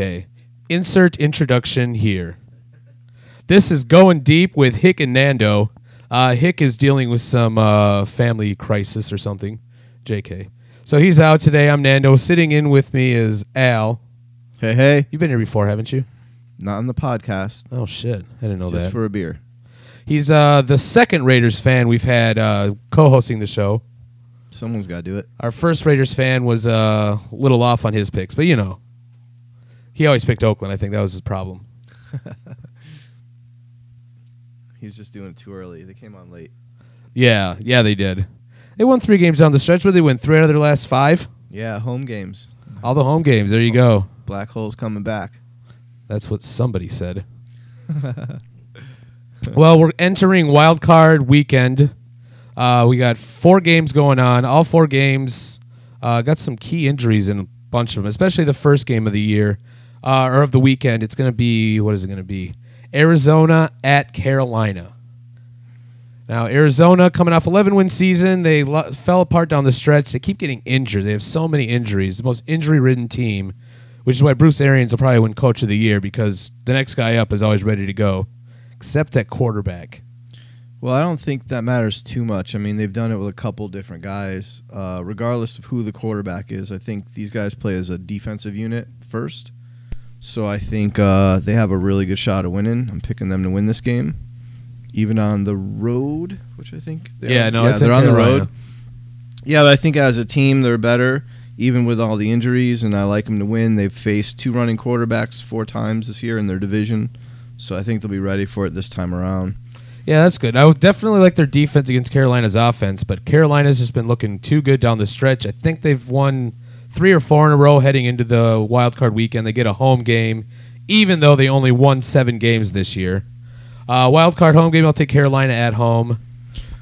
Okay. Insert introduction here. This is going deep with Hick and Nando. Uh, Hick is dealing with some uh, family crisis or something. JK. So he's out today. I'm Nando. Sitting in with me is Al. Hey, hey. You've been here before, haven't you? Not on the podcast. Oh shit! I didn't know that. just that. for a beer. He's uh, the second Raiders fan we've had uh, co-hosting the show. Someone's got to do it. Our first Raiders fan was uh, a little off on his picks, but you know, he always picked Oakland. I think that was his problem. he was just doing it too early. They came on late. Yeah, yeah, they did. They won three games down the stretch, but they win three out of their last five. Yeah, home games. All the home games. There you go. Black hole's coming back. That's what somebody said. well, we're entering wild card weekend. Uh, we got four games going on. All four games uh, got some key injuries in a bunch of them, especially the first game of the year uh, or of the weekend. It's going to be what is it going to be? Arizona at Carolina. Now Arizona coming off 11 win season, they lo- fell apart down the stretch. They keep getting injured. They have so many injuries. The most injury ridden team, which is why Bruce Arians will probably win Coach of the Year because the next guy up is always ready to go, except at quarterback. Well, I don't think that matters too much. I mean, they've done it with a couple different guys. Uh, regardless of who the quarterback is, I think these guys play as a defensive unit first. So I think uh, they have a really good shot of winning. I'm picking them to win this game, even on the road, which I think. They Yeah, are. no, yeah, they're on the road. Yeah, but I think as a team they're better, even with all the injuries, and I like them to win. They've faced two running quarterbacks four times this year in their division, so I think they'll be ready for it this time around. Yeah, that's good. I would definitely like their defense against Carolina's offense, but Carolina's just been looking too good down the stretch. I think they've won three or four in a row heading into the wild card weekend. They get a home game, even though they only won seven games this year. Uh, wild card home game, I'll take Carolina at home.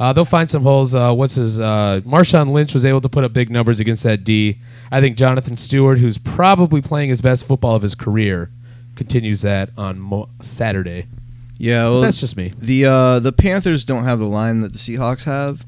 Uh, they'll find some holes. Uh, what's his? Uh, Marshawn Lynch was able to put up big numbers against that D. I think Jonathan Stewart, who's probably playing his best football of his career, continues that on Mo- Saturday. Yeah, well, that's just me. The uh, the Panthers don't have the line that the Seahawks have,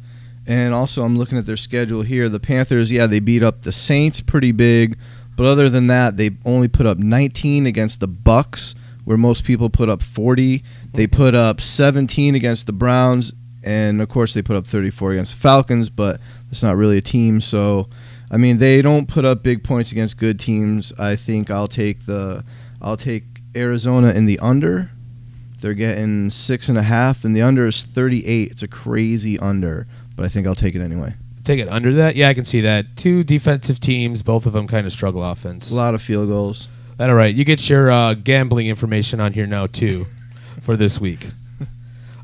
and also I'm looking at their schedule here. The Panthers, yeah, they beat up the Saints pretty big, but other than that, they only put up 19 against the Bucks, where most people put up 40. They put up 17 against the Browns, and of course they put up 34 against the Falcons, but it's not really a team, so. I mean, they don't put up big points against good teams. I think I'll take the, I'll take Arizona in the under. They're getting six and a half, and the under is 38. It's a crazy under, but I think I'll take it anyway. Take it under that? Yeah, I can see that. Two defensive teams, both of them kind of struggle offense. A lot of field goals. All right. You get your uh, gambling information on here now too, for this week.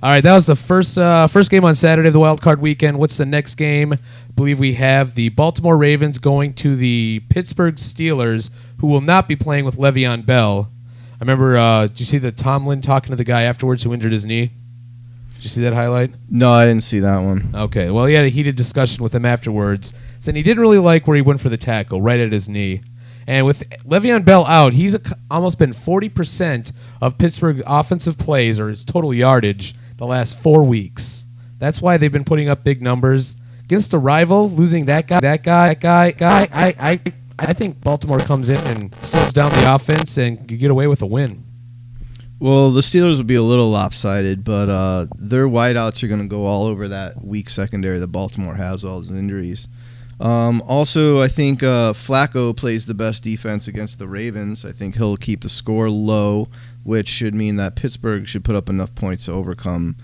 All right, that was the first uh, first game on Saturday of the wild card weekend. What's the next game? I believe we have the Baltimore Ravens going to the Pittsburgh Steelers, who will not be playing with Le'Veon Bell. I remember. Uh, did you see the Tomlin talking to the guy afterwards who injured his knee? Did you see that highlight? No, I didn't see that one. Okay. Well, he had a heated discussion with him afterwards, saying he didn't really like where he went for the tackle, right at his knee. And with Le'Veon Bell out, he's a, almost been 40% of Pittsburgh offensive plays or his total yardage the last four weeks. That's why they've been putting up big numbers against a rival, losing that guy, that guy, that guy, guy. I, I, I think Baltimore comes in and slows down the offense and you get away with a win. Well, the Steelers will be a little lopsided, but uh, their wideouts are going to go all over that weak secondary that Baltimore has, all those injuries. Um, also, I think uh, Flacco plays the best defense against the Ravens. I think he'll keep the score low, which should mean that Pittsburgh should put up enough points to overcome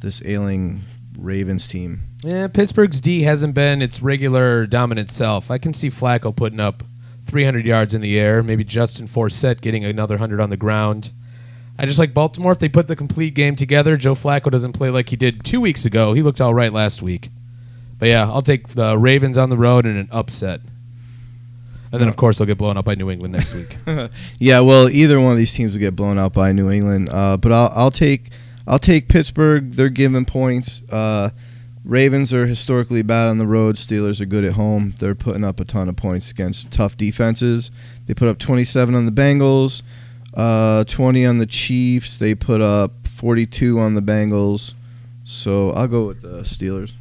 this ailing Ravens team. Yeah, Pittsburgh's D hasn't been its regular dominant self. I can see Flacco putting up 300 yards in the air, maybe Justin Forsett getting another 100 on the ground. I just like Baltimore. If they put the complete game together, Joe Flacco doesn't play like he did two weeks ago. He looked all right last week. But yeah, I'll take the Ravens on the road in an upset. And then, of course, they'll get blown up by New England next week. yeah, well, either one of these teams will get blown out by New England. Uh, but I'll, I'll take I'll take Pittsburgh. They're giving points. Uh, Ravens are historically bad on the road. Steelers are good at home. They're putting up a ton of points against tough defenses. They put up 27 on the Bengals, uh, 20 on the Chiefs. They put up 42 on the Bengals. So I'll go with the Steelers.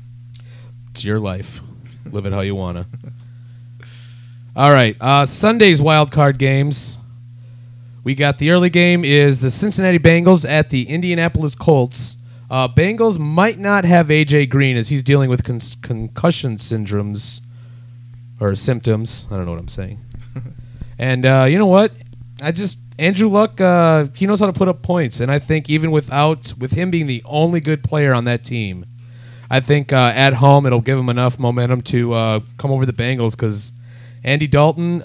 It's your life. Live it how you wanna. All right, uh, Sunday's wild card games. We got the early game is the Cincinnati Bengals at the Indianapolis Colts. Uh, Bengals might not have AJ Green as he's dealing with con- concussion syndromes or symptoms. I don't know what I'm saying. and uh, you know what? I just Andrew Luck. Uh, he knows how to put up points, and I think even without with him being the only good player on that team, I think uh, at home it'll give him enough momentum to uh, come over the Bengals because Andy Dalton.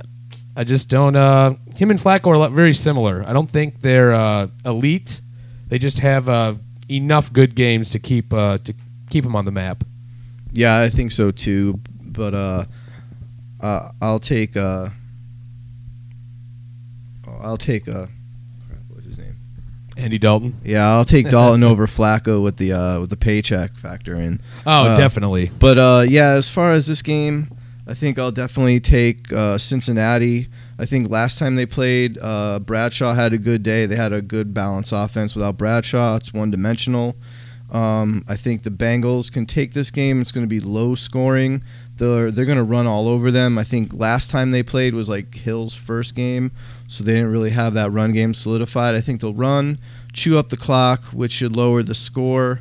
I just don't. Uh, him and Flacco are very similar. I don't think they're uh, elite. They just have uh, enough good games to keep to keep them on the map. Yeah, I think so too. But I'll take I'll take uh, crap, what's his name? Andy Dalton. Yeah, I'll take Dalton over Flacco with the uh with the paycheck factor in. Oh, Uh, definitely. But uh, yeah, as far as this game, I think I'll definitely take uh, Cincinnati. I think last time they played, uh, Bradshaw had a good day. They had a good balanced offense without Bradshaw. It's one dimensional. Um, I think the Bengals can take this game. It's going to be low scoring. They're they're to run all over them. I think last time they played was like Hill's first game, so they didn't really have that run game solidified. I think they'll run, chew up the clock, which should lower the score.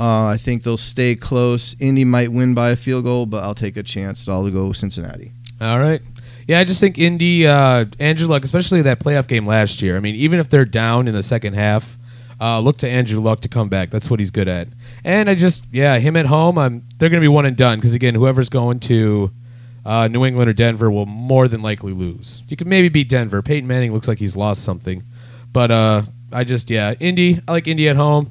Uh, I think they'll stay close. Indy might win by a field goal, but I'll take a chance. I'll go Cincinnati. All right. Yeah, I just think Indy, uh, Andrew Luck, especially that playoff game last year. I mean, even if they're down in the second half, uh, look to Andrew Luck to come back. That's what he's good at. And I just, yeah, him at home, I'm, they're going to be one and done because, again, whoever's going to uh, New England or Denver will more than likely lose. You could maybe beat Denver. Peyton Manning looks like he's lost something. But uh, I just, yeah, Indy, I like Indy at home.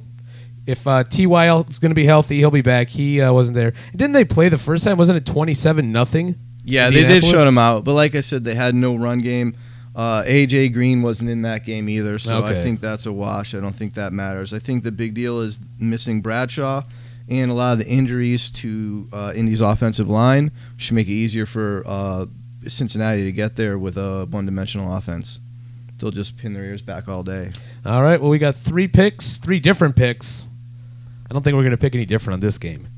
If uh, Ty is going to be healthy, he'll be back. He uh, wasn't there. Didn't they play the first time? Wasn't it twenty-seven nothing? Yeah, they did shut him out, but like I said, they had no run game. Uh, AJ Green wasn't in that game either, so I think that's a wash. I don't think that matters. I think the big deal is missing Bradshaw and a lot of the injuries to uh, Indy's offensive line should make it easier for uh, Cincinnati to get there with a one-dimensional offense. They'll just pin their ears back all day. All right. Well, we got three picks, three different picks. I don't think we're going to pick any different on this game.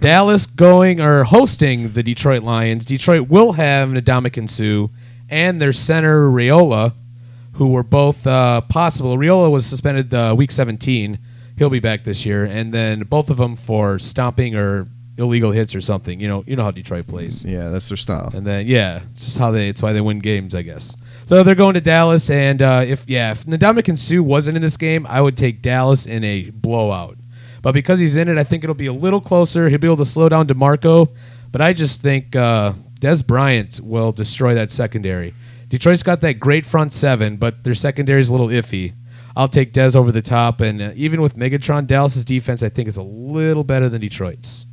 Dallas going or hosting the Detroit Lions. Detroit will have Ndamukong Suh and their center Raiola, who were both uh, possible. Raiola was suspended uh, week 17. He'll be back this year, and then both of them for stomping or illegal hits or something. You know, you know how Detroit plays. Yeah, that's their style. And then yeah, it's just how they. It's why they win games, I guess. So they're going to Dallas, and uh, if yeah, if Ndamukong Suh wasn't in this game, I would take Dallas in a blowout. But because he's in it, I think it'll be a little closer. He'll be able to slow down Demarco, but I just think uh, Dez Bryant will destroy that secondary. Detroit's got that great front seven, but their secondary is a little iffy. I'll take Dez over the top, and uh, even with Megatron, Dallas's defense I think is a little better than Detroit's.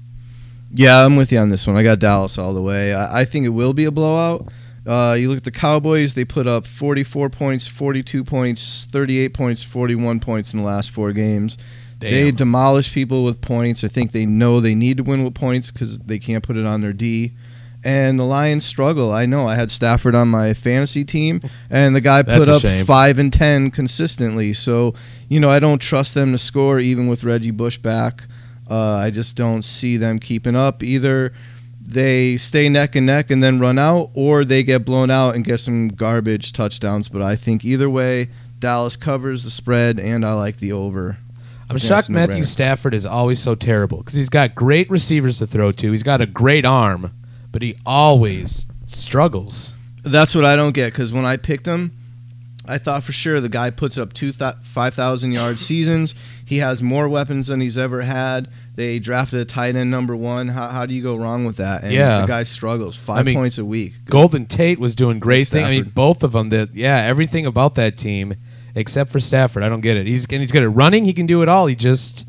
Yeah, I'm with you on this one. I got Dallas all the way. I, I think it will be a blowout. Uh, you look at the Cowboys; they put up 44 points, 42 points, 38 points, 41 points in the last four games. They demolish people with points. I think they know they need to win with points because they can't put it on their D. And the Lions struggle. I know. I had Stafford on my fantasy team, and the guy put up shame. five and ten consistently. So you know, I don't trust them to score even with Reggie Bush back. Uh, I just don't see them keeping up. Either they stay neck and neck and then run out, or they get blown out and get some garbage touchdowns. But I think either way, Dallas covers the spread, and I like the over. I'm shocked Matthew. Stafford is always so terrible because he's got great receivers to throw to. He's got a great arm, but he always struggles. That's what I don't get because when I picked him, I thought for sure the guy puts up two th- five thousand yard seasons. He has more weapons than he's ever had. They drafted a tight end number one. How, how do you go wrong with that? And Yeah. the guy struggles five I mean, points a week. Golden Tate was doing great things. I mean, both of them. That yeah, everything about that team except for Stafford. I don't get it. He's and he's good at running. He can do it all. He just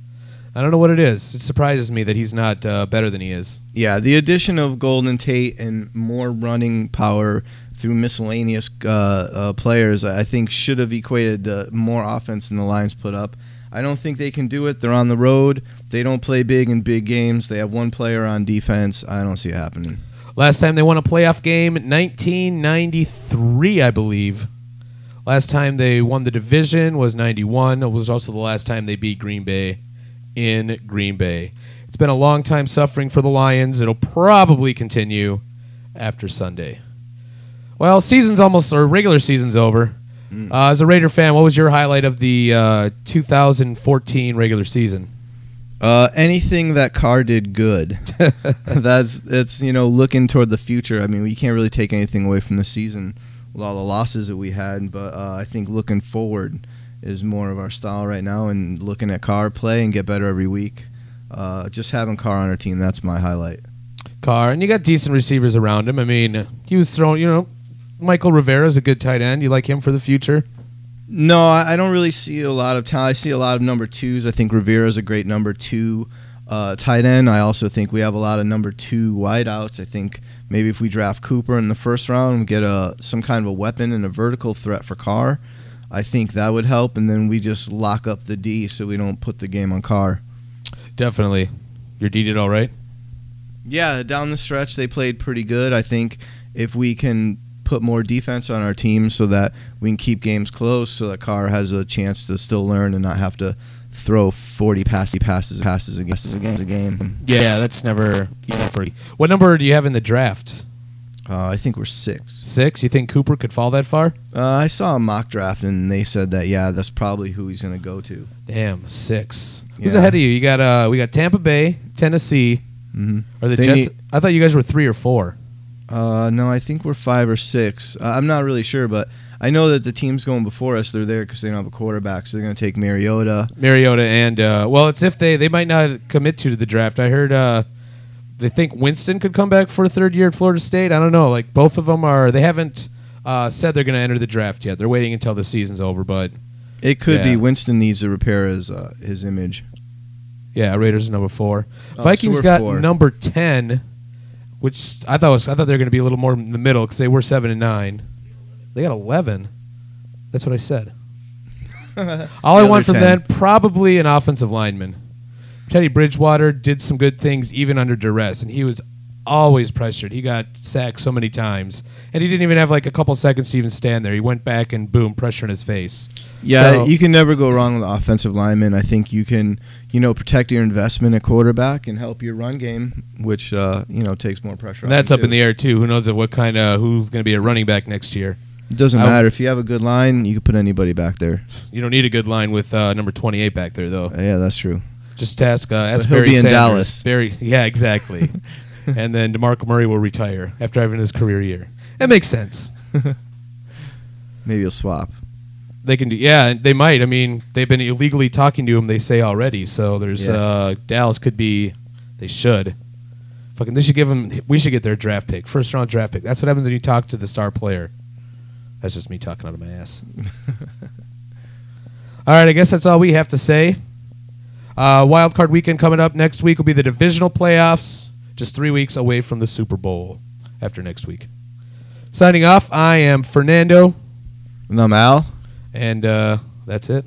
I don't know what it is. It surprises me that he's not uh, better than he is. Yeah, the addition of Golden Tate and more running power through miscellaneous uh, uh, players, I think, should have equated uh, more offense than the Lions put up. I don't think they can do it. They're on the road. They don't play big in big games. They have one player on defense. I don't see it happening. Last time they won a playoff game, 1993, I believe. Last time they won the division was 91. It was also the last time they beat Green Bay in Green Bay. It's been a long time suffering for the Lions. It'll probably continue after Sunday. Well, season's almost or regular season's over. Uh, as a Raider fan, what was your highlight of the uh, 2014 regular season? Uh, anything that Carr did good. That's it's you know looking toward the future. I mean, we can't really take anything away from the season with all the losses that we had, but uh, I think looking forward is more of our style right now, and looking at Carr play and get better every week. Uh, just having Carr on our team, that's my highlight. Carr, and you got decent receivers around him. I mean, he was throwing, you know, Mychal Rivera's a good tight end. You like him for the future? No, I I don't really see a lot of talent. I see a lot of number twos. I think Rivera's a great number two uh, tight end. I also think we have a lot of number two wideouts. I think maybe if we draft Cooper in the first round, we get a some kind of a weapon and a vertical threat for Carr. I think that would help, and then we just lock up the D so we don't put the game on Carr. Definitely. Your D did all right. Yeah, down the stretch they played pretty good. I think if we can put more defense on our team so that we can keep games close, so that Carr has a chance to still learn and not have to throw 40 passes passes passes a passes a game. A game. Yeah, that's never easy for you. What number do you have in the draft? Uh, I think we're six. Six. You think Cooper could fall that far? Uh, I saw a mock draft and they said that yeah, that's probably who he's going to go to. Damn, six. Who's Yeah. ahead of you? You got uh, we got Tampa Bay, Tennessee, Mm-hmm. or the They Jets. need- I thought you guys were three or four. Uh, no, I think we're five or six. Uh, I'm not really sure, but I know that the teams going before us, they're there because they don't have a quarterback, so they're going to take Mariota. Mariota and uh, well, it's if they they might not commit to the draft. I heard uh, they think Winston could come back for a third year at Florida State. I don't know. Like both of them are. They haven't uh, said they're going to enter the draft yet. They're waiting until the season's over. But It could Yeah. be Winston needs to repair his uh, his image. yeah, Raiders are number four. Oh, Vikings so got four. number ten, which I thought was I thought they were going to be a little more in the middle because they were seven and nine. They got eleven. That's what I said. All I want from 10. them probably an offensive lineman. Teddy Bridgewater did some good things even under duress, and he was always pressured. He got sacked so many times, and he didn't even have like a couple seconds to even stand there. He went back and boom, pressure in his face. Yeah, So- you can never go wrong with offensive linemen. I think you can, you know, protect your investment at quarterback and help your run game, which uh, you know takes more pressure. That's up in the air too. Who knows what kind of who's going to be a running back next year? It doesn't I- matter if you have a good line, you can put anybody back there. You don't need a good line with uh, number twenty-eight back there though. Yeah, that's true. Just ask uh, ask he'll Barry be in Sanders. Dallas. Barry, yeah, exactly. and then Demarco Murray will retire after having his career year. That makes sense. Maybe you'll swap. They can do, yeah, they might. I mean, they've been illegally talking to him. They say already. So there's Yeah. uh, Dallas could be. They should. Fucking, they should give them. We should get their draft pick, first round draft pick. That's what happens when you talk to the star player. That's just me talking out of my ass. all right, I guess that's all we have to say. Uh, wild card weekend coming up next week will be the divisional playoffs. Just three weeks away from the Super Bowl. After next week. Signing off. I am Fernando. And I'm Al. And uh, that's it.